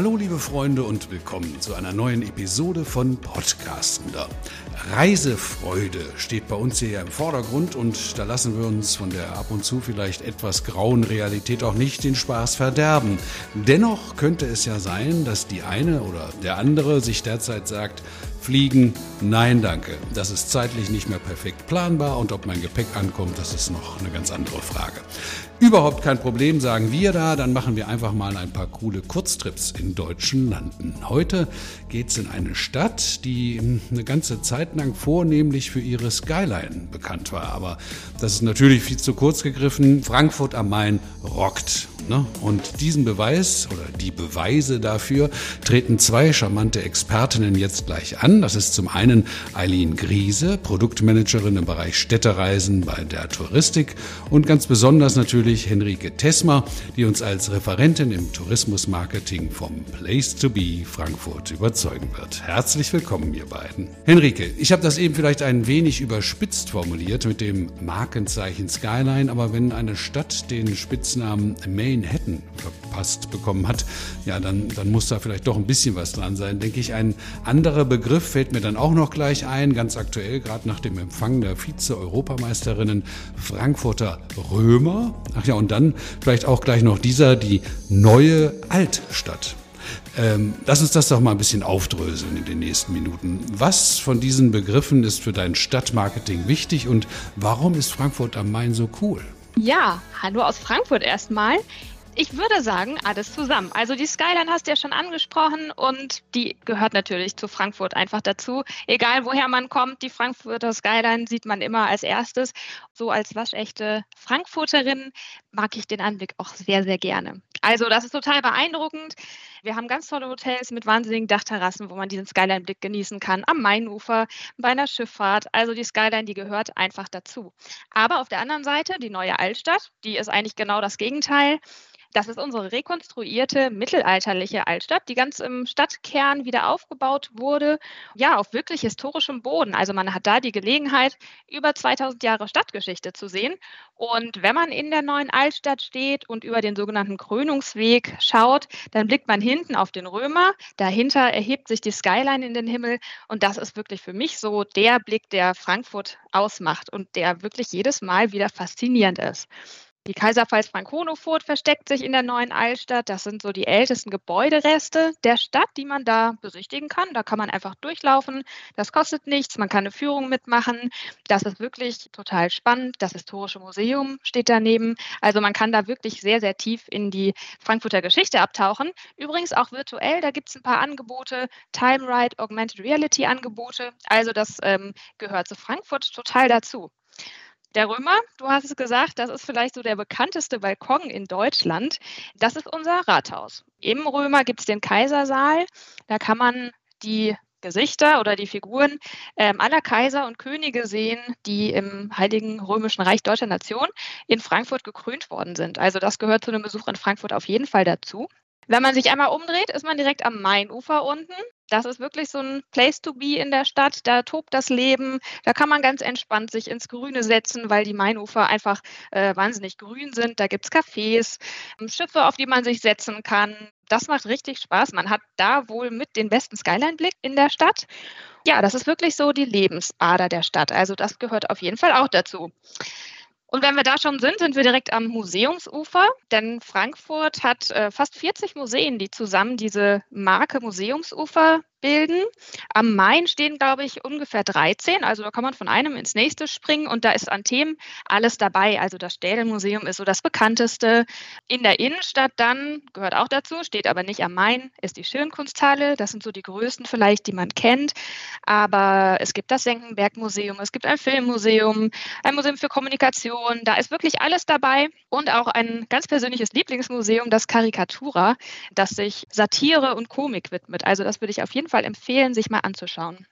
Hallo liebe Freunde und willkommen zu einer neuen Episode von Podcastender. Reisefreude steht bei uns hier im Vordergrund und da lassen wir uns von der ab und zu vielleicht etwas grauen Realität auch nicht den Spaß verderben. Dennoch könnte es ja sein, dass die eine oder der andere sich derzeit sagt, Fliegen, nein danke. Das ist zeitlich nicht mehr perfekt planbar und ob mein Gepäck ankommt, das ist noch eine ganz andere Frage. Überhaupt kein Problem, sagen wir da, dann machen wir einfach mal ein paar coole Kurztrips in deutschen Landen. Heute geht's in eine Stadt, die eine ganze Zeit lang vornehmlich für ihre Skyline bekannt war. Aber das ist natürlich viel zu kurz gegriffen. Frankfurt am Main rockt. Ne? Und diesen Beweis oder die Beweise dafür treten zwei charmante Expertinnen jetzt gleich an. Das ist zum einen Eileen Griese, Produktmanagerin im Bereich Städtereisen bei der Touristik und ganz besonders natürlich Henrike Tesma, die uns als Referentin im Tourismusmarketing vom Place to Be Frankfurt überzeugen wird. Herzlich willkommen, ihr beiden. Henrike, ich habe das eben vielleicht ein wenig überspitzt formuliert mit dem Markenzeichen Skyline, aber wenn eine Stadt den Spitznamen Main Manhattan verpasst bekommen hat, ja, dann, dann muss da vielleicht doch ein bisschen was dran sein, denke ich. Ein anderer Begriff fällt mir dann auch noch gleich ein, ganz aktuell, gerade nach dem Empfang der Vize-Europameisterinnen Frankfurter Römer. Ach ja, und dann vielleicht auch gleich noch dieser, die neue Altstadt. Ähm, lass uns das doch mal ein bisschen aufdröseln in den nächsten Minuten. Was von diesen Begriffen ist für dein Stadtmarketing wichtig und warum ist Frankfurt am Main so cool? Ja, hallo aus Frankfurt erstmal. Ich würde sagen, alles zusammen. Also die Skyline hast du ja schon angesprochen und die gehört natürlich zu Frankfurt einfach dazu. Egal woher man kommt, die Frankfurter Skyline sieht man immer als erstes. So als waschechte Frankfurterin mag ich den Anblick auch sehr, sehr gerne. Also das ist total beeindruckend. Wir haben ganz tolle Hotels mit wahnsinnigen Dachterrassen, wo man diesen Skyline-Blick genießen kann, am Mainufer, bei einer Schifffahrt. Also die Skyline, die gehört einfach dazu. Aber auf der anderen Seite, die neue Altstadt, die ist eigentlich genau das Gegenteil. Das ist unsere rekonstruierte mittelalterliche Altstadt, die ganz im Stadtkern wieder aufgebaut wurde, ja, auf wirklich historischem Boden. Also man hat da die Gelegenheit, über 2000 Jahre Stadtgeschichte zu sehen. Und wenn man in der neuen Altstadt steht und über den sogenannten Krönungsweg schaut, dann blickt man hinten auf den Römer. Dahinter erhebt sich die Skyline in den Himmel. Und das ist wirklich für mich so der Blick, der Frankfurt ausmacht und der wirklich jedes Mal wieder faszinierend ist. Die Kaiserpfalz Frankonofurt versteckt sich in der neuen Altstadt. Das sind so die ältesten Gebäudereste der Stadt, die man da besichtigen kann. Da kann man einfach durchlaufen. Das kostet nichts. Man kann eine Führung mitmachen. Das ist wirklich total spannend. Das Historische Museum steht daneben. Also man kann da wirklich sehr, sehr tief in die Frankfurter Geschichte abtauchen. Übrigens auch virtuell. Da gibt es ein paar Angebote. Time Ride, Augmented Reality Angebote. Also das ähm, gehört zu Frankfurt total dazu. Der Römer, du hast es gesagt, das ist vielleicht so der bekannteste Balkon in Deutschland. Das ist unser Rathaus. Im Römer gibt es den Kaisersaal. Da kann man die Gesichter oder die Figuren ähm, aller Kaiser und Könige sehen, die im Heiligen Römischen Reich Deutscher Nation in Frankfurt gekrönt worden sind. Also das gehört zu einem Besuch in Frankfurt auf jeden Fall dazu. Wenn man sich einmal umdreht, ist man direkt am Mainufer unten. Das ist wirklich so ein Place to be in der Stadt. Da tobt das Leben. Da kann man ganz entspannt sich ins Grüne setzen, weil die Mainufer einfach äh, wahnsinnig grün sind. Da gibt es Cafés, ähm, Schiffe, auf die man sich setzen kann. Das macht richtig Spaß. Man hat da wohl mit den besten Skyline-Blick in der Stadt. Ja, das ist wirklich so die Lebensader der Stadt. Also das gehört auf jeden Fall auch dazu. Und wenn wir da schon sind, sind wir direkt am Museumsufer, denn Frankfurt hat äh, fast 40 Museen, die zusammen diese Marke Museumsufer bilden. Am Main stehen, glaube ich, ungefähr 13. Also da kann man von einem ins nächste springen und da ist an Themen alles dabei. Also das Städelmuseum ist so das bekannteste. In der Innenstadt dann, gehört auch dazu, steht aber nicht am Main, ist die Schönkunsthalle. Das sind so die größten vielleicht, die man kennt. Aber es gibt das Senckenberg-Museum, es gibt ein Filmmuseum, ein Museum für Kommunikation. Da ist wirklich alles dabei und auch ein ganz persönliches Lieblingsmuseum, das Karikatura, das sich Satire und Komik widmet. Also das würde ich auf jeden Fall empfehlen, sich mal anzuschauen.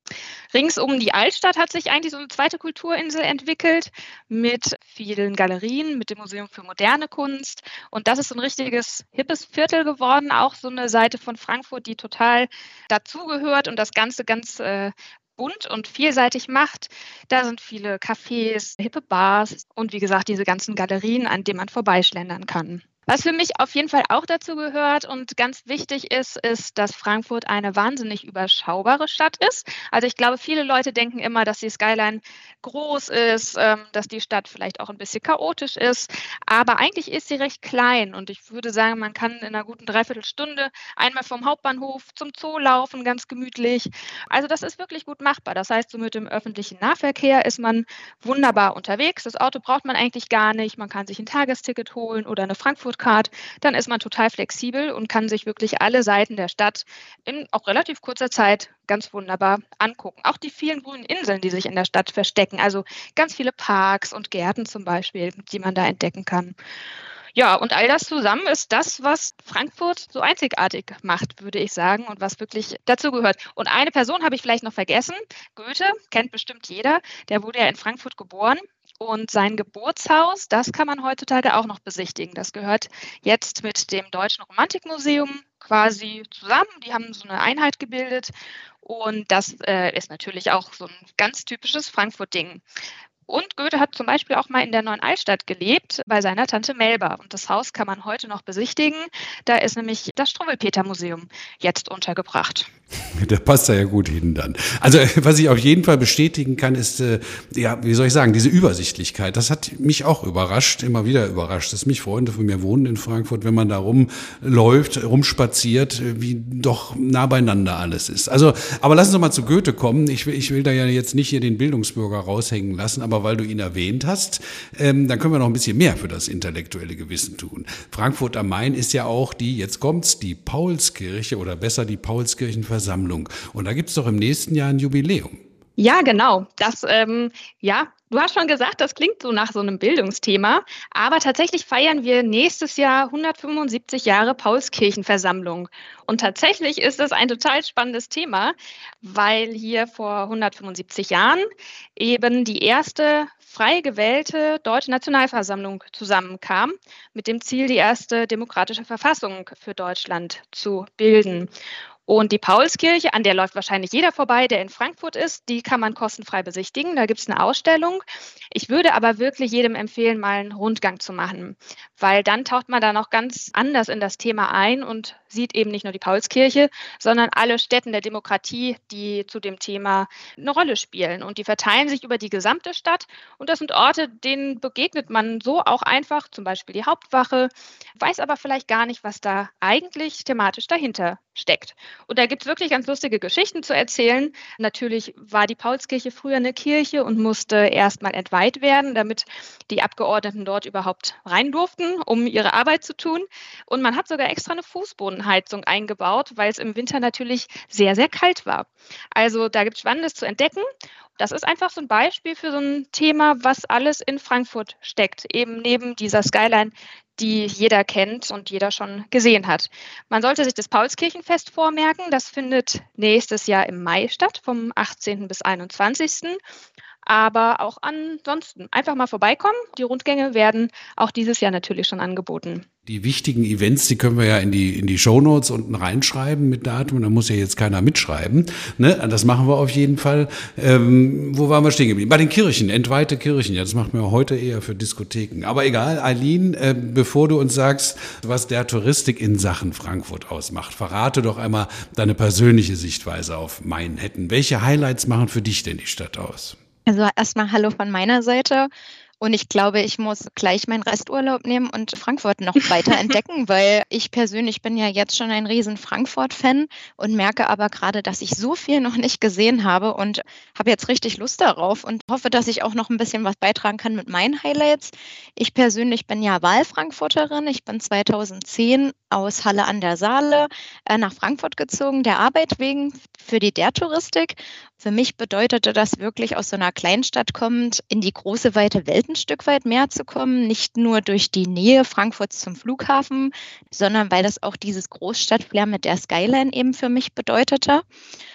Rings um die Altstadt hat sich eigentlich so eine zweite Kulturinsel entwickelt mit vielen Galerien, mit dem Museum für moderne Kunst. Und das ist so ein richtiges hippes Viertel geworden, auch so eine Seite von Frankfurt, die total dazugehört und das Ganze ganz äh, bunt und vielseitig macht. Da sind viele Cafés, hippe Bars und wie gesagt diese ganzen Galerien, an denen man vorbeischlendern kann. Was für mich auf jeden Fall auch dazu gehört und ganz wichtig ist, ist, dass Frankfurt eine wahnsinnig überschaubare Stadt ist. Also ich glaube, viele Leute denken immer, dass die Skyline groß ist, ähm, dass die Stadt vielleicht auch ein bisschen chaotisch ist. Aber eigentlich ist sie recht klein und ich würde sagen, man kann in einer guten Dreiviertelstunde einmal vom Hauptbahnhof zum Zoo laufen, ganz gemütlich. Also das ist wirklich gut machbar. Das heißt, so mit dem öffentlichen Nahverkehr ist man wunderbar unterwegs. Das Auto braucht man eigentlich gar nicht. Man kann sich ein Tagesticket holen oder eine Frankfurt Card, dann ist man total flexibel und kann sich wirklich alle Seiten der Stadt in auch relativ kurzer Zeit ganz wunderbar angucken. Auch die vielen grünen Inseln, die sich in der Stadt verstecken, also ganz viele Parks und Gärten zum Beispiel, die man da entdecken kann. Ja, und all das zusammen ist das, was Frankfurt so einzigartig macht, würde ich sagen, und was wirklich dazu gehört. Und eine Person habe ich vielleicht noch vergessen. Goethe kennt bestimmt jeder. Der wurde ja in Frankfurt geboren und sein Geburtshaus, das kann man heutzutage auch noch besichtigen. Das gehört jetzt mit dem Deutschen Romantikmuseum quasi zusammen. Die haben so eine Einheit gebildet. Und das äh, ist natürlich auch so ein ganz typisches Frankfurt-Ding. Und Goethe hat zum Beispiel auch mal in der Neuen Altstadt gelebt, bei seiner Tante Melba. Und das Haus kann man heute noch besichtigen. Da ist nämlich das Struwwelpeter-Museum jetzt untergebracht. Da passt er ja gut hin dann. Also was ich auf jeden Fall bestätigen kann, ist, äh, ja, wie soll ich sagen, diese Übersichtlichkeit. Das hat mich auch überrascht, immer wieder überrascht, dass mich Freunde von mir wohnen in Frankfurt, wenn man da rumläuft, rumspaziert, wie doch nah beieinander alles ist. Also, aber lassen Sie mal zu Goethe kommen. Ich will, ich will da ja jetzt nicht hier den Bildungsbürger raushängen lassen, aber weil du ihn erwähnt hast, ähm, dann können wir noch ein bisschen mehr für das intellektuelle Gewissen tun. Frankfurt am Main ist ja auch die, jetzt kommt's, die Paulskirche oder besser die Paulskirchenversammlung. Versammlung. Und da gibt es doch im nächsten Jahr ein Jubiläum. Ja, genau. Das, ähm, ja, du hast schon gesagt, das klingt so nach so einem Bildungsthema. Aber tatsächlich feiern wir nächstes Jahr 175 Jahre Paulskirchenversammlung. Und tatsächlich ist das ein total spannendes Thema, weil hier vor 175 Jahren eben die erste frei gewählte Deutsche Nationalversammlung zusammenkam, mit dem Ziel, die erste demokratische Verfassung für Deutschland zu bilden. Und die Paulskirche, an der läuft wahrscheinlich jeder vorbei, der in Frankfurt ist, die kann man kostenfrei besichtigen. Da gibt es eine Ausstellung. Ich würde aber wirklich jedem empfehlen, mal einen Rundgang zu machen, weil dann taucht man da noch ganz anders in das Thema ein und sieht eben nicht nur die Paulskirche, sondern alle Städten der Demokratie, die zu dem Thema eine Rolle spielen. Und die verteilen sich über die gesamte Stadt. Und das sind Orte, denen begegnet man so auch einfach, zum Beispiel die Hauptwache, weiß aber vielleicht gar nicht, was da eigentlich thematisch dahinter steckt. Und da gibt es wirklich ganz lustige Geschichten zu erzählen. Natürlich war die Paulskirche früher eine Kirche und musste erstmal entweiht werden, damit die Abgeordneten dort überhaupt rein durften, um ihre Arbeit zu tun. Und man hat sogar extra eine Fußbodenheizung eingebaut, weil es im Winter natürlich sehr, sehr kalt war. Also da gibt es Spannendes zu entdecken. Das ist einfach so ein Beispiel für so ein Thema, was alles in Frankfurt steckt. Eben neben dieser Skyline, die jeder kennt und jeder schon gesehen hat. Man sollte sich das Paulskirchenfest vormerken. Das findet nächstes Jahr im Mai statt, vom 18. bis 21 aber auch ansonsten einfach mal vorbeikommen. Die Rundgänge werden auch dieses Jahr natürlich schon angeboten. Die wichtigen Events, die können wir ja in die, in die Shownotes unten reinschreiben mit Datum. Da muss ja jetzt keiner mitschreiben. Ne? Das machen wir auf jeden Fall. Ähm, wo waren wir stehen geblieben? Bei den Kirchen, entweihte Kirchen. Ja, das macht man heute eher für Diskotheken. Aber egal, Eileen, äh, bevor du uns sagst, was der Touristik in Sachen Frankfurt ausmacht, verrate doch einmal deine persönliche Sichtweise auf Mainhetten. Welche Highlights machen für dich denn die Stadt aus? Also erstmal Hallo von meiner Seite. Und ich glaube, ich muss gleich meinen Resturlaub nehmen und Frankfurt noch weiter entdecken, weil ich persönlich bin ja jetzt schon ein riesen Frankfurt-Fan und merke aber gerade, dass ich so viel noch nicht gesehen habe und habe jetzt richtig Lust darauf und hoffe, dass ich auch noch ein bisschen was beitragen kann mit meinen Highlights. Ich persönlich bin ja Wahlfrankfurterin. Ich bin 2010 aus Halle an der Saale äh, nach Frankfurt gezogen, der Arbeit wegen für die der Touristik. Für mich bedeutete das wirklich aus so einer Kleinstadt kommend in die große weite Welt ein Stück weit mehr zu kommen, nicht nur durch die Nähe Frankfurts zum Flughafen, sondern weil das auch dieses Großstadtflair mit der Skyline eben für mich bedeutete.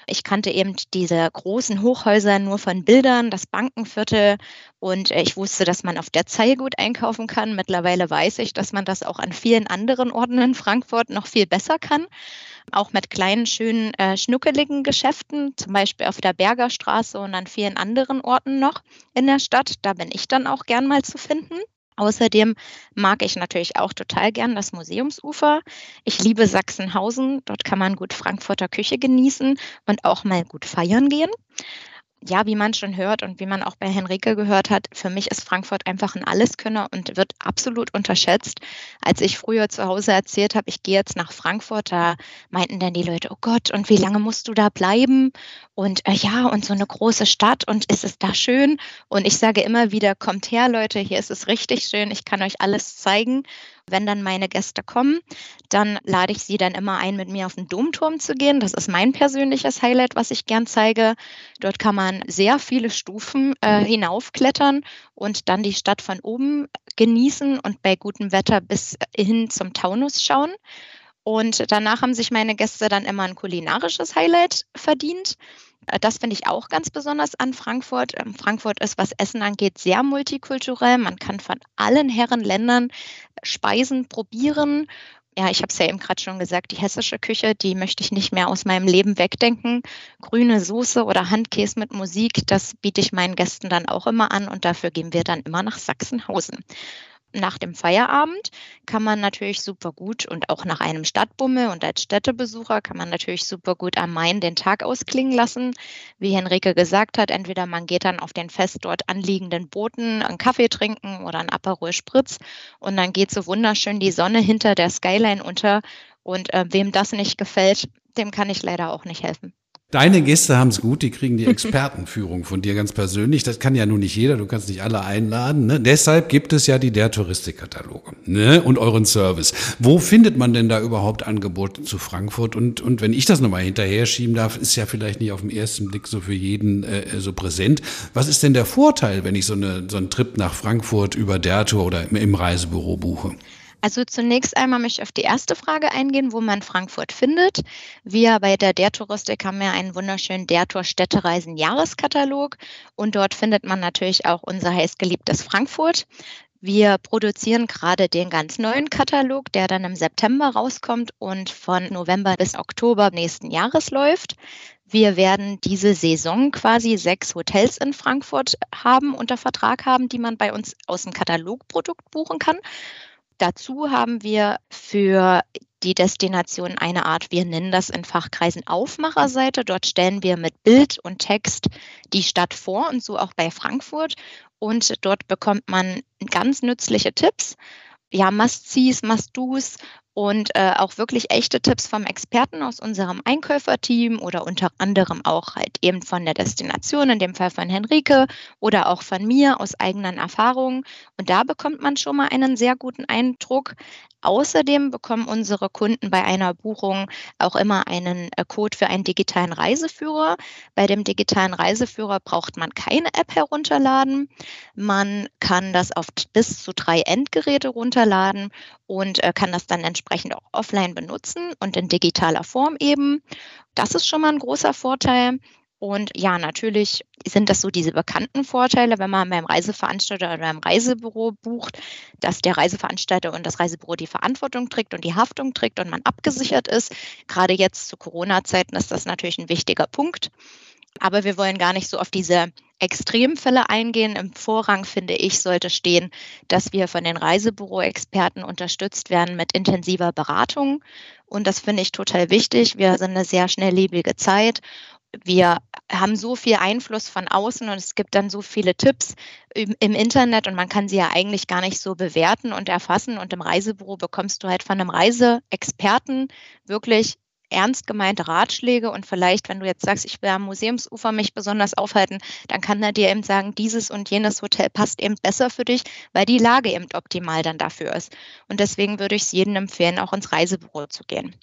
Ich kannte eben diese großen Hochhäuser nur von Bildern, das Bankenviertel und äh, ich wusste, dass man auf der Zeil gut einkaufen kann. Mittlerweile weiß ich, dass man das auch an vielen anderen Orten in Frankfurt noch viel besser kann. Auch mit kleinen, schönen, äh, schnuckeligen Geschäften, zum Beispiel auf der Bergerstraße und an vielen anderen Orten noch in der Stadt. Da bin ich dann auch gern mal zu finden. Außerdem mag ich natürlich auch total gern das Museumsufer. Ich liebe Sachsenhausen. Dort kann man gut Frankfurter Küche genießen und auch mal gut feiern gehen ja, wie man schon hört und wie man auch bei Henrike gehört hat, für mich ist Frankfurt einfach ein Alleskönner und wird absolut unterschätzt. Als ich früher zu Hause erzählt habe, ich gehe jetzt nach Frankfurt, da meinten dann die Leute, oh Gott, und wie lange musst du da bleiben? Und äh, ja, und so eine große Stadt und ist es da schön? Und ich sage immer wieder, kommt her, Leute, hier ist es richtig schön, ich kann euch alles zeigen. Wenn dann meine Gäste kommen, dann lade ich sie dann immer ein, mit mir auf den Domturm zu gehen. Das ist mein persönliches Highlight, was ich gern zeige. Dort kann man sehr viele Stufen äh, hinaufklettern und dann die Stadt von oben genießen und bei gutem Wetter bis hin zum Taunus schauen. Und danach haben sich meine Gäste dann immer ein kulinarisches Highlight verdient. Äh, das finde ich auch ganz besonders an Frankfurt. Ähm, Frankfurt ist, was Essen angeht, sehr multikulturell. Man kann von allen Herren Ländern Speisen probieren. Ja, ich habe es ja eben gerade schon gesagt, die hessische Küche, die möchte ich nicht mehr aus meinem Leben wegdenken. Grüne Soße oder Handkäse mit Musik, das biete ich meinen Gästen dann auch immer an und dafür gehen wir dann immer nach Sachsenhausen nach dem Feierabend kann man natürlich super gut und auch nach einem Stadtbummel und als Städtebesucher kann man natürlich super gut am Main den Tag ausklingen lassen. Wie Henrike gesagt hat, entweder man geht dann auf den fest dort anliegenden Booten einen Kaffee trinken oder einen Aperol Spritz und dann geht so wunderschön die Sonne hinter der Skyline unter und äh, wem das nicht gefällt, dem kann ich leider auch nicht helfen. Deine Gäste haben es gut, die kriegen die Expertenführung von dir ganz persönlich. Das kann ja nun nicht jeder, du kannst nicht alle einladen. Ne? Deshalb gibt es ja die der Touristikkataloge ne? und euren Service. Wo findet man denn da überhaupt Angebote zu Frankfurt? Und, und wenn ich das nochmal hinterher schieben darf, ist ja vielleicht nicht auf den ersten Blick so für jeden äh, so präsent. Was ist denn der Vorteil, wenn ich so, eine, so einen Trip nach Frankfurt über der Tour oder im, im Reisebüro buche? Also zunächst einmal möchte ich auf die erste Frage eingehen, wo man Frankfurt findet. Wir bei der Der Touristik haben ja einen wunderschönen Der Tour Städtereisen Jahreskatalog und dort findet man natürlich auch unser heißgeliebtes Frankfurt. Wir produzieren gerade den ganz neuen Katalog, der dann im September rauskommt und von November bis Oktober nächsten Jahres läuft. Wir werden diese Saison quasi sechs Hotels in Frankfurt haben, unter Vertrag haben, die man bei uns aus dem Katalogprodukt buchen kann. Dazu haben wir für die Destination eine Art, wir nennen das in Fachkreisen Aufmacherseite. Dort stellen wir mit Bild und Text die Stadt vor und so auch bei Frankfurt. Und dort bekommt man ganz nützliche Tipps. Ja, Must-Sees, Must-Dos und äh, auch wirklich echte Tipps vom Experten aus unserem Einkäuferteam oder unter anderem auch halt eben von der Destination, in dem Fall von Henrike oder auch von mir aus eigenen Erfahrungen. Und da bekommt man schon mal einen sehr guten Eindruck. Außerdem bekommen unsere Kunden bei einer Buchung auch immer einen äh, Code für einen digitalen Reiseführer. Bei dem digitalen Reiseführer braucht man keine App herunterladen. Man kann das auf bis zu drei Endgeräte runterladen und äh, kann das dann entsprechend auch offline benutzen und in digitaler Form eben. Das ist schon mal ein großer Vorteil. Und ja, natürlich sind das so diese bekannten Vorteile, wenn man beim Reiseveranstalter oder beim Reisebüro bucht, dass der Reiseveranstalter und das Reisebüro die Verantwortung trägt und die Haftung trägt und man abgesichert ist. Gerade jetzt zu Corona-Zeiten ist das natürlich ein wichtiger Punkt. Aber wir wollen gar nicht so auf diese Extremfälle eingehen. Im Vorrang, finde ich, sollte stehen, dass wir von den Reisebüro-Experten unterstützt werden mit intensiver Beratung. Und das finde ich total wichtig. Wir sind eine sehr schnelllebige Zeit wir haben so viel Einfluss von außen und es gibt dann so viele Tipps im, im, Internet und man kann sie ja eigentlich gar nicht so bewerten und erfassen. Und im Reisebüro bekommst du halt von einem Reiseexperten wirklich ernst gemeinte Ratschläge und vielleicht, wenn du jetzt sagst, ich will am Museumsufer mich besonders aufhalten, dann kann er dir eben sagen, dieses und jenes Hotel passt eben besser für dich, weil die Lage eben optimal dann dafür ist. Und deswegen würde ich es jedem empfehlen, auch ins Reisebüro zu gehen.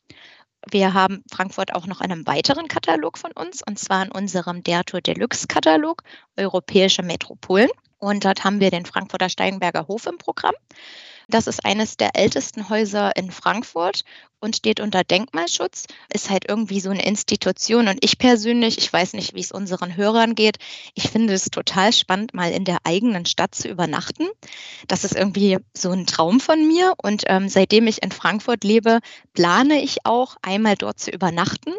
Wir haben Frankfurt auch noch einen weiteren Katalog von uns, und zwar in unserem Der Tour Deluxe Katalog Europäische Metropolen. Und dort haben wir den Frankfurter Steigenberger Hof im Programm. Das ist eines der ältesten Häuser in Frankfurt und steht unter Denkmalschutz, ist halt irgendwie so eine Institution. Und ich persönlich, ich weiß nicht, wie es unseren Hörern geht, ich finde es total spannend, mal in der eigenen Stadt zu übernachten. Das ist irgendwie so ein Traum von mir. Und ähm, seitdem ich in Frankfurt lebe, plane ich auch, einmal dort zu übernachten.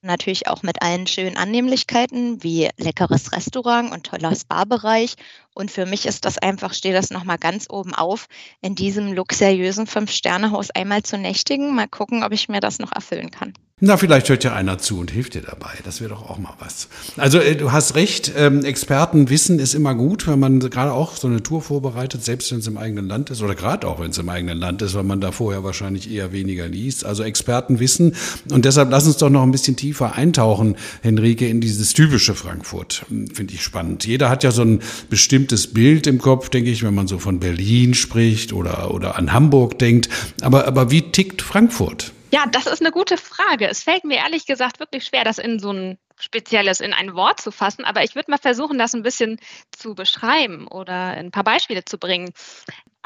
Natürlich auch mit allen schönen Annehmlichkeiten wie leckeres Restaurant und toller Spa-Bereich Und für mich ist das einfach, steht das nochmal ganz oben auf, in diesem luxuriösen Fünf-Sterne-Haus einmal zu nächtigen. Mal gucken, ob ich mir das noch erfüllen kann. Na, vielleicht hört ja einer zu und hilft dir dabei. Das wäre doch auch mal was. Also äh, du hast recht, ähm, Expertenwissen ist immer gut, wenn man gerade auch so eine Tour vorbereitet, selbst wenn es im eigenen Land ist oder gerade auch wenn es im eigenen Land ist, weil man da vorher wahrscheinlich eher weniger liest. Also Expertenwissen. Und deshalb lass uns doch noch ein bisschen tiefer eintauchen, Henrike, in dieses typische Frankfurt. Hm, finde ich spannend. Jeder hat ja so ein bestimmtes Bild im Kopf, denke ich, wenn man so von Berlin spricht oder, oder an Hamburg denkt. Aber, aber wie tickt Frankfurt? Ja, das ist eine gute Frage. Es fällt mir ehrlich gesagt wirklich schwer, das in so ein spezielles, in ein Wort zu fassen, aber ich würde mal versuchen, das ein bisschen zu beschreiben oder ein paar Beispiele zu bringen.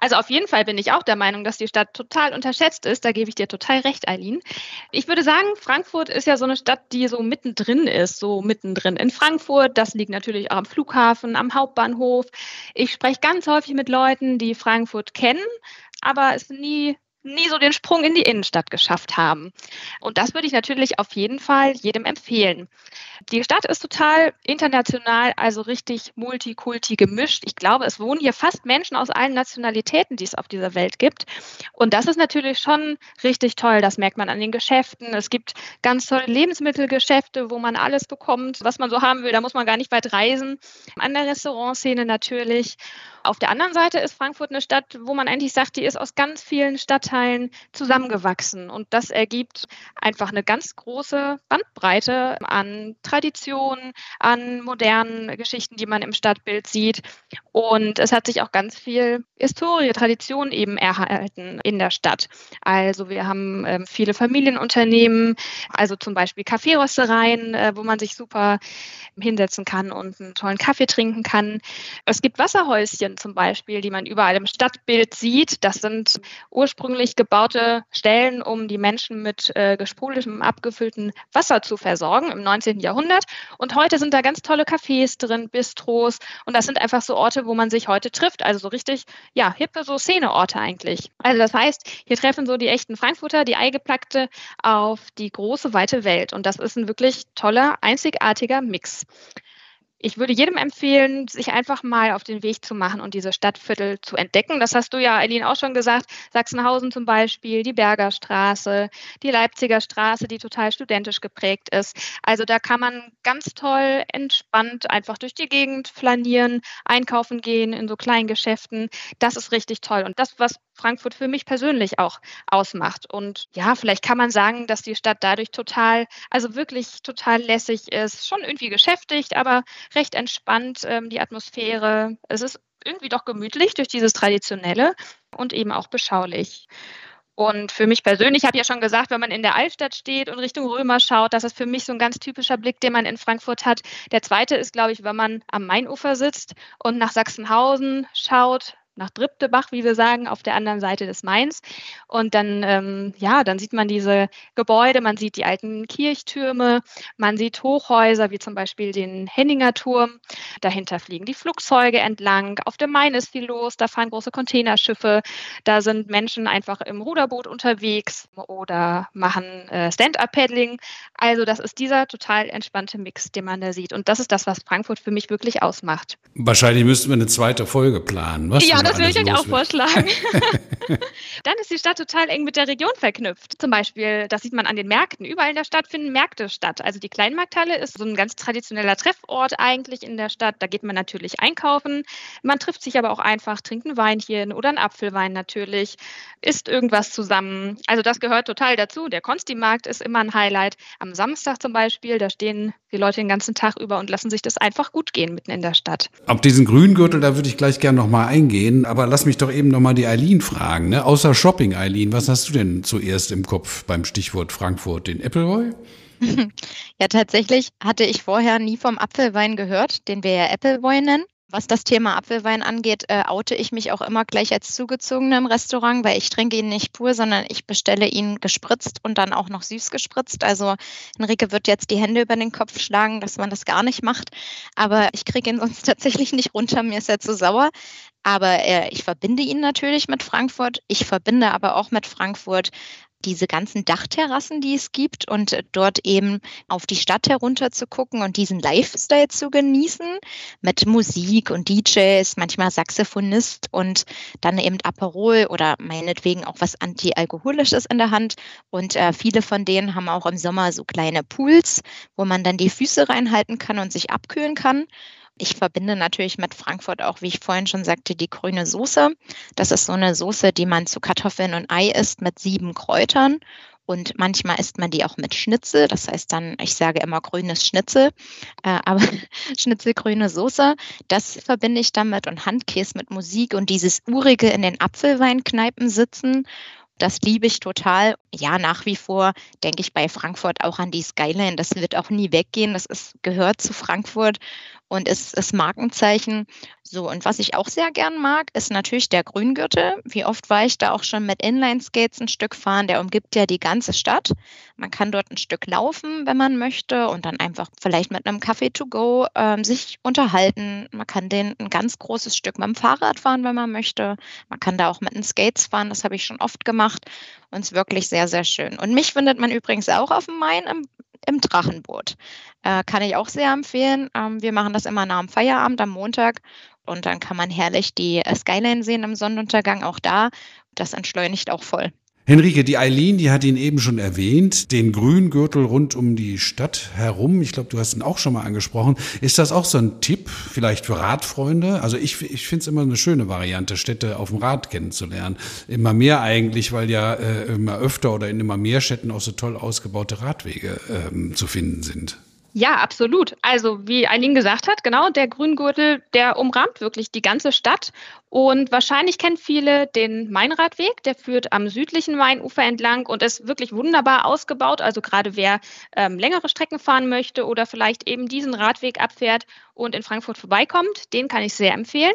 Also auf jeden Fall bin ich auch der Meinung, dass die Stadt total unterschätzt ist. Da gebe ich dir total recht, Eileen. Ich würde sagen, Frankfurt ist ja so eine Stadt, die so mittendrin ist, so mittendrin in Frankfurt. Das liegt natürlich auch am Flughafen, am Hauptbahnhof. Ich spreche ganz häufig mit Leuten, die Frankfurt kennen, aber es nie nie so den Sprung in die Innenstadt geschafft haben. Und das würde ich natürlich auf jeden Fall jedem empfehlen. Die Stadt ist total international, also richtig multikulti gemischt. Ich glaube, es wohnen hier fast Menschen aus allen Nationalitäten, die es auf dieser Welt gibt. Und das ist natürlich schon richtig toll. Das merkt man an den Geschäften. Es gibt ganz tolle Lebensmittelgeschäfte, wo man alles bekommt, was man so haben will. Da muss man gar nicht weit reisen. An der Restaurantszene natürlich. Auf der anderen Seite ist Frankfurt eine Stadt, wo man eigentlich sagt, die ist aus ganz vielen Stadtteilen zusammengewachsen. Und das ergibt einfach eine ganz große Bandbreite an Traditionen, an modernen Geschichten, die man im Stadtbild sieht. Und es hat sich auch ganz viel Historie, Tradition eben erhalten in der Stadt. Also wir haben äh, viele Familienunternehmen, also zum Beispiel Kaffeeröstereien, äh, wo man sich super hinsetzen kann und einen tollen Kaffee trinken kann. Es gibt Wasserhäuschen Stellen zum Beispiel, die man überall im Stadtbild sieht. Das sind ursprünglich gebaute Stellen, um die Menschen mit äh, gesprudeltem, abgefülltem Wasser zu versorgen im 19. Jahrhundert. Und heute sind da ganz tolle Cafés drin, Bistros. Und das sind einfach so Orte, wo man sich heute trifft. Also so richtig, ja, hippe, so Szeneorte eigentlich. Also das heißt, hier treffen so die echten Frankfurter, die Eigeplackte auf die große, weite Welt. Und das ist ein wirklich toller, einzigartiger Mix ich würde jedem empfehlen, sich einfach mal auf den Weg zu machen und diese Stadtviertel zu entdecken. Das hast du ja, Eileen, auch schon gesagt. Sachsenhausen zum Beispiel, die Bergerstraße, die Leipziger Straße, die total studentisch geprägt ist. Also da kann man ganz toll entspannt einfach durch die Gegend flanieren, einkaufen gehen in so kleinen Geschäften. Das ist richtig toll. Und das, was Frankfurt für mich persönlich auch ausmacht. Und ja, vielleicht kann man sagen, dass die Stadt dadurch total, also wirklich total lässig ist, schon irgendwie geschäftigt, aber recht entspannt, ähm, die Atmosphäre. Es ist irgendwie doch gemütlich durch dieses Traditionelle und eben auch beschaulich. Und für mich persönlich, ich habe ja schon gesagt, wenn man in der Altstadt steht und Richtung Römer schaut, das ist für mich so ein ganz typischer Blick, den man in Frankfurt hat. Der zweite ist, glaube ich, wenn man am Mainufer sitzt und nach Sachsenhausen schaut, nach Driptebach, wie wir sagen, auf der anderen Seite des Mains. Und dann, ähm, ja, dann sieht man diese Gebäude, man sieht die alten Kirchtürme, man sieht Hochhäuser, wie zum Beispiel den Henninger Turm. Dahinter fliegen die Flugzeuge entlang. Auf dem Main ist viel los, da fahren große Containerschiffe, da sind Menschen einfach im Ruderboot unterwegs oder machen äh, Stand-up-Paddling. Also das ist dieser total entspannte Mix, den man da sieht. Und das ist das, was Frankfurt für mich wirklich ausmacht. Wahrscheinlich müssten wir eine zweite Folge planen. Was ja, das würde ich euch auch vorschlagen. Dann ist die Stadt total eng mit der Region verknüpft. Zum Beispiel, das sieht man an den Märkten. Überall in der Stadt finden Märkte statt. Also die Kleinmarkthalle ist so ein ganz traditioneller Treffort eigentlich in der Stadt. Da geht man natürlich einkaufen. Man trifft sich aber auch einfach, trinkt ein Weinchen oder einen Apfelwein natürlich, isst irgendwas zusammen. Also das gehört total dazu. Der Konsti-Markt ist immer ein Highlight. Am Samstag zum Beispiel, da stehen die Leute den ganzen Tag über und lassen sich das einfach gut gehen mitten in der Stadt. Auf diesen Grüngürtel, da würde ich gleich gerne nochmal eingehen gehen. Aber lass mich doch eben nochmal die Eileen fragen. Ne? Außer Shopping, Eileen, was hast du denn zuerst im Kopf beim Stichwort Frankfurt? Den Appleboy? Ja, tatsächlich hatte ich vorher nie vom Apfelwein gehört, den wir ja Appleboy nennen. Was das Thema Apfelwein angeht, äh, oute ich mich auch immer gleich als Zugezogene im Restaurant, weil ich trinke ihn nicht pur, sondern ich bestelle ihn gespritzt und dann auch noch süß gespritzt. Also Enrique wird jetzt die Hände über den Kopf schlagen, dass man das gar nicht macht. Aber ich kriege ihn sonst tatsächlich nicht runter. Mir ist er zu sauer. Aber äh, ich verbinde ihn natürlich mit Frankfurt. Ich verbinde aber auch mit Frankfurt diese ganzen Dachterrassen, die es gibt und dort eben auf die Stadt herunter zu gucken und diesen Lifestyle zu genießen mit Musik und DJs, manchmal Saxophonist und dann eben Aperol oder meinetwegen auch was antialkoholisches in der Hand. Und äh, viele von denen haben auch im Sommer so kleine Pools, wo man dann die Füße reinhalten kann und sich abkühlen kann. Ich verbinde natürlich mit Frankfurt auch, wie ich vorhin schon sagte, die grüne Soße. Das ist so eine Soße, die man zu Kartoffeln und Ei isst mit sieben Kräutern. Und manchmal isst man die auch mit Schnitzel. Das heißt dann, ich sage immer grünes Schnitzel, äh, aber Schnitzelgrüne Soße. Das verbinde ich damit und Handkäse mit Musik und dieses urige in den Apfelweinkneipen sitzen. Das liebe ich total. Ja, nach wie vor denke ich bei Frankfurt auch an die Skyline. Das wird auch nie weggehen. Das ist, gehört zu Frankfurt und ist das Markenzeichen. So, und was ich auch sehr gern mag, ist natürlich der Grüngürtel. Wie oft war ich da auch schon mit Inline-Skates ein Stück fahren? Der umgibt ja die ganze Stadt. Man kann dort ein Stück laufen, wenn man möchte, und dann einfach vielleicht mit einem Kaffee to go ähm, sich unterhalten. Man kann den ein ganz großes Stück mit dem Fahrrad fahren, wenn man möchte. Man kann da auch mit den Skates fahren. Das habe ich schon oft gemacht und es ist wirklich sehr, sehr schön. Und mich findet man übrigens auch auf dem Main im im Drachenboot. Äh, kann ich auch sehr empfehlen. Ähm, wir machen das immer nach dem Feierabend am Montag und dann kann man herrlich die äh, Skyline sehen im Sonnenuntergang auch da. Das entschleunigt auch voll. Henrike, die Eileen, die hat ihn eben schon erwähnt, den Grüngürtel rund um die Stadt herum. Ich glaube, du hast ihn auch schon mal angesprochen. Ist das auch so ein Tipp vielleicht für Radfreunde? Also ich, ich finde es immer eine schöne Variante, Städte auf dem Rad kennenzulernen. Immer mehr eigentlich, weil ja äh, immer öfter oder in immer mehr Städten auch so toll ausgebaute Radwege ähm, zu finden sind. Ja, absolut. Also wie Eileen gesagt hat, genau, der Grüngürtel, der umrahmt wirklich die ganze Stadt. Und wahrscheinlich kennen viele den Mainradweg, der führt am südlichen Mainufer entlang und ist wirklich wunderbar ausgebaut. Also gerade wer ähm, längere Strecken fahren möchte oder vielleicht eben diesen Radweg abfährt und in Frankfurt vorbeikommt, den kann ich sehr empfehlen.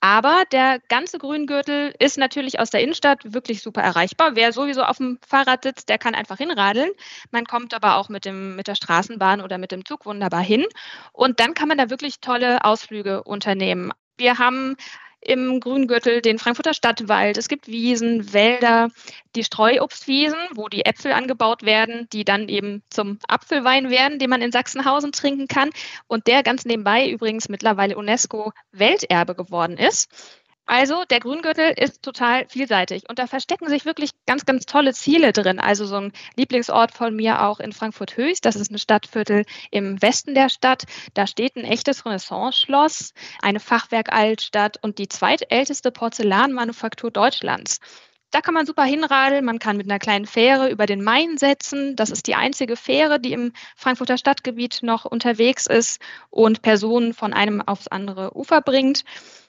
Aber der ganze Grüngürtel ist natürlich aus der Innenstadt wirklich super erreichbar. Wer sowieso auf dem Fahrrad sitzt, der kann einfach hinradeln. Man kommt aber auch mit, dem, mit der Straßenbahn oder mit dem Zug wunderbar hin. Und dann kann man da wirklich tolle Ausflüge unternehmen. Wir haben im Grüngürtel den Frankfurter Stadtwald. Es gibt Wiesen, Wälder, die Streuobstwiesen, wo die Äpfel angebaut werden, die dann eben zum Apfelwein werden, den man in Sachsenhausen trinken kann und der ganz nebenbei übrigens mittlerweile UNESCO Welterbe geworden ist. Also der Grüngürtel ist total vielseitig und da verstecken sich wirklich ganz, ganz tolle Ziele drin. Also so ein Lieblingsort von mir auch in Frankfurt Höchst, das ist ein Stadtviertel im Westen der Stadt. Da steht ein echtes Renaissance-Schloss, eine Fachwerk-Altstadt und die zweitälteste Porzellanmanufaktur Deutschlands. Da kann man super hinradeln. Man kann mit einer kleinen Fähre über den Main setzen. Das ist die einzige Fähre, die im Frankfurter Stadtgebiet noch unterwegs ist und Personen von einem aufs andere Ufer bringt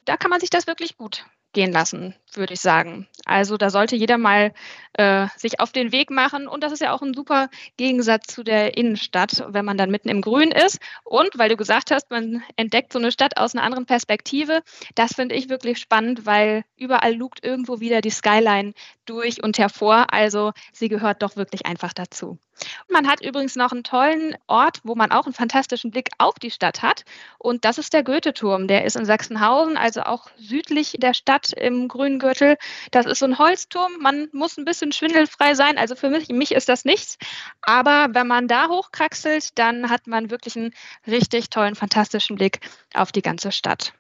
da kann man sich das wirklich gut gehen lassen, würde ich sagen. Also da sollte jeder mal äh, sich auf den Weg machen. Und das ist ja auch ein super Gegensatz zu der Innenstadt, wenn man dann mitten im Grün ist. Und weil du gesagt hast, man entdeckt so eine Stadt aus einer anderen Perspektive, das finde ich wirklich spannend, weil überall lugt irgendwo wieder die Skyline durch und hervor. Also sie gehört doch wirklich einfach dazu. Man hat übrigens noch einen tollen Ort, wo man auch einen fantastischen Blick auf die Stadt hat. Und das ist der Goethe-Turm. Der ist in Sachsenhausen, also auch südlich der Stadt im grünen Gürtel. Das ist so ein Holzturm. Man muss ein bisschen schwindelfrei sein. Also für mich, mich ist das nichts. Aber wenn man da hochkraxelt, dann hat man wirklich einen richtig tollen, fantastischen Blick auf die ganze Stadt.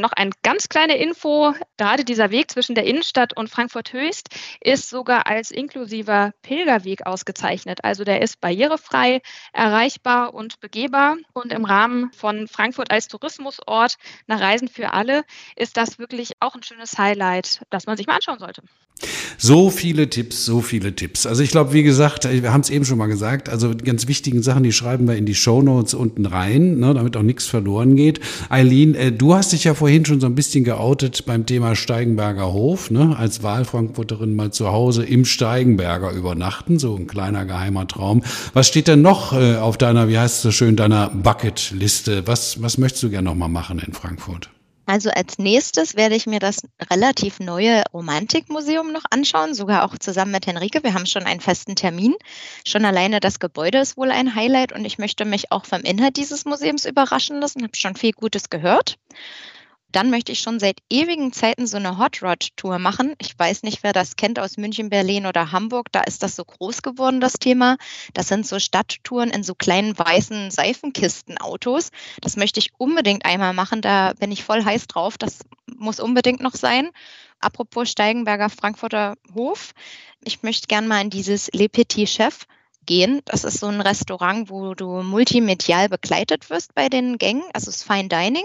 Noch eine ganz kleine Info, gerade dieser Weg zwischen der Innenstadt und Frankfurt Höchst ist sogar als inklusiver Pilgerweg ausgezeichnet. Also der ist barrierefrei, erreichbar und begehbar. Und im Rahmen von Frankfurt als Tourismusort nach Reisen für alle ist das wirklich auch ein schönes Highlight, das man sich mal anschauen sollte. So viele Tipps, so viele Tipps. Also ich glaube, wie gesagt, wir haben es eben schon mal gesagt, also ganz wichtigen Sachen, die schreiben wir in die Shownotes unten rein, ne, damit auch nichts verloren geht. Eileen, äh, du hast dich ja vorhin schon so ein bisschen geoutet beim Thema Steigenberger Hof, ne, als Wahlfrankfurterin mal zu Hause im Steigenberger übernachten, so ein kleiner geheimer Traum. Was steht denn noch äh, auf deiner, wie heißt es so schön, deiner Bucketliste? Was, was möchtest du gerne noch mal machen in Frankfurt? Also als nächstes werde ich mir das relativ neue Romantikmuseum noch anschauen, sogar auch zusammen mit Henrike. Wir haben schon einen festen Termin. Schon alleine das Gebäude ist wohl ein Highlight und ich möchte mich auch vom Inhalt dieses Museums überraschen lassen. Habe schon viel Gutes gehört. Dann möchte ich schon seit ewigen Zeiten so eine Hot Rod Tour machen. Ich weiß nicht, wer das kennt aus München, Berlin oder Hamburg. Da ist das so groß geworden, das Thema. Das sind so Stadttouren in so kleinen weißen Seifenkistenautos. Das möchte ich unbedingt einmal machen. Da bin ich voll heiß drauf. Das muss unbedingt noch sein. Apropos Steigenberger Frankfurter Hof. Ich möchte gern mal in dieses Le Petit Chef gehen. Das ist so ein Restaurant, wo du multimedial begleitet wirst bei den Gängen. Also ist Fine Dining.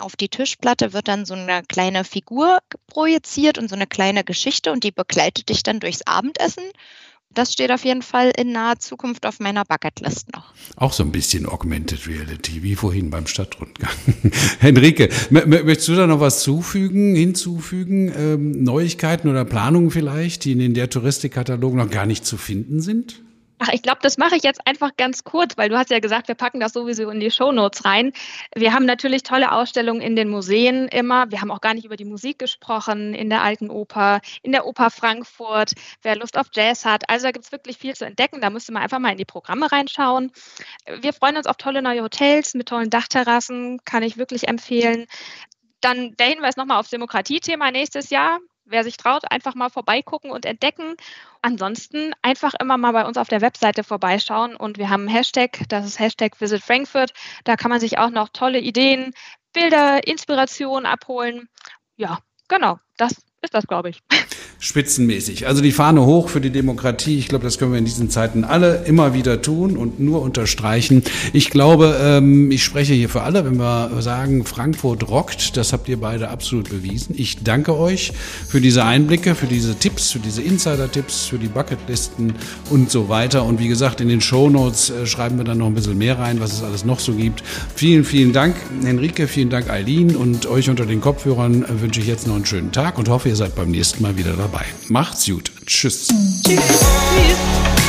Auf die Tischplatte wird dann so eine kleine Figur projiziert und so eine kleine Geschichte und die begleitet dich dann durchs Abendessen. Das steht auf jeden Fall in naher Zukunft auf meiner Bucketlist noch. Auch so ein bisschen Augmented Reality, wie vorhin beim Stadtrundgang. Henrike, möchtest du da noch was zufügen, hinzufügen? Ähm, Neuigkeiten oder Planungen vielleicht, die in der Touristikkatalog noch gar nicht zu finden sind? Ach, ich glaube, das mache ich jetzt einfach ganz kurz, weil du hast ja gesagt, wir packen das sowieso in die Shownotes rein. Wir haben natürlich tolle Ausstellungen in den Museen immer. Wir haben auch gar nicht über die Musik gesprochen in der Alten Oper, in der Oper Frankfurt, wer Lust auf Jazz hat. Also da gibt es wirklich viel zu entdecken. Da müsste man einfach mal in die Programme reinschauen. Wir freuen uns auf tolle neue Hotels mit tollen Dachterrassen, kann ich wirklich empfehlen. Dann der Hinweis nochmal aufs Demokratiethema nächstes Jahr wer sich traut, einfach mal vorbeigucken und entdecken. Ansonsten einfach immer mal bei uns auf der Webseite vorbeischauen und wir haben einen Hashtag, das ist Hashtag Visit Frankfurt. Da kann man sich auch noch tolle Ideen, Bilder, Inspirationen abholen. Ja, genau, das ist das, glaube ich. Spitzenmäßig. Also die Fahne hoch für die Demokratie. Ich glaube, das können wir in diesen Zeiten alle immer wieder tun und nur unterstreichen. Ich glaube, ähm, ich spreche hier für alle, wenn wir sagen, Frankfurt rockt. Das habt ihr beide absolut bewiesen. Ich danke euch für diese Einblicke, für diese Tipps, für diese Insider-Tipps, für die Bucketlisten und so weiter. Und wie gesagt, in den Shownotes äh, schreiben wir dann noch ein bisschen mehr rein, was es alles noch so gibt. Vielen, vielen Dank, Henrike. Vielen Dank, Eileen. Und euch unter den Kopfhörern äh, wünsche ich jetzt noch einen schönen Tag und hoffe, ihr seid beim nächsten Mal wieder dabei. Macht's gut. Tschüss. Tschüss.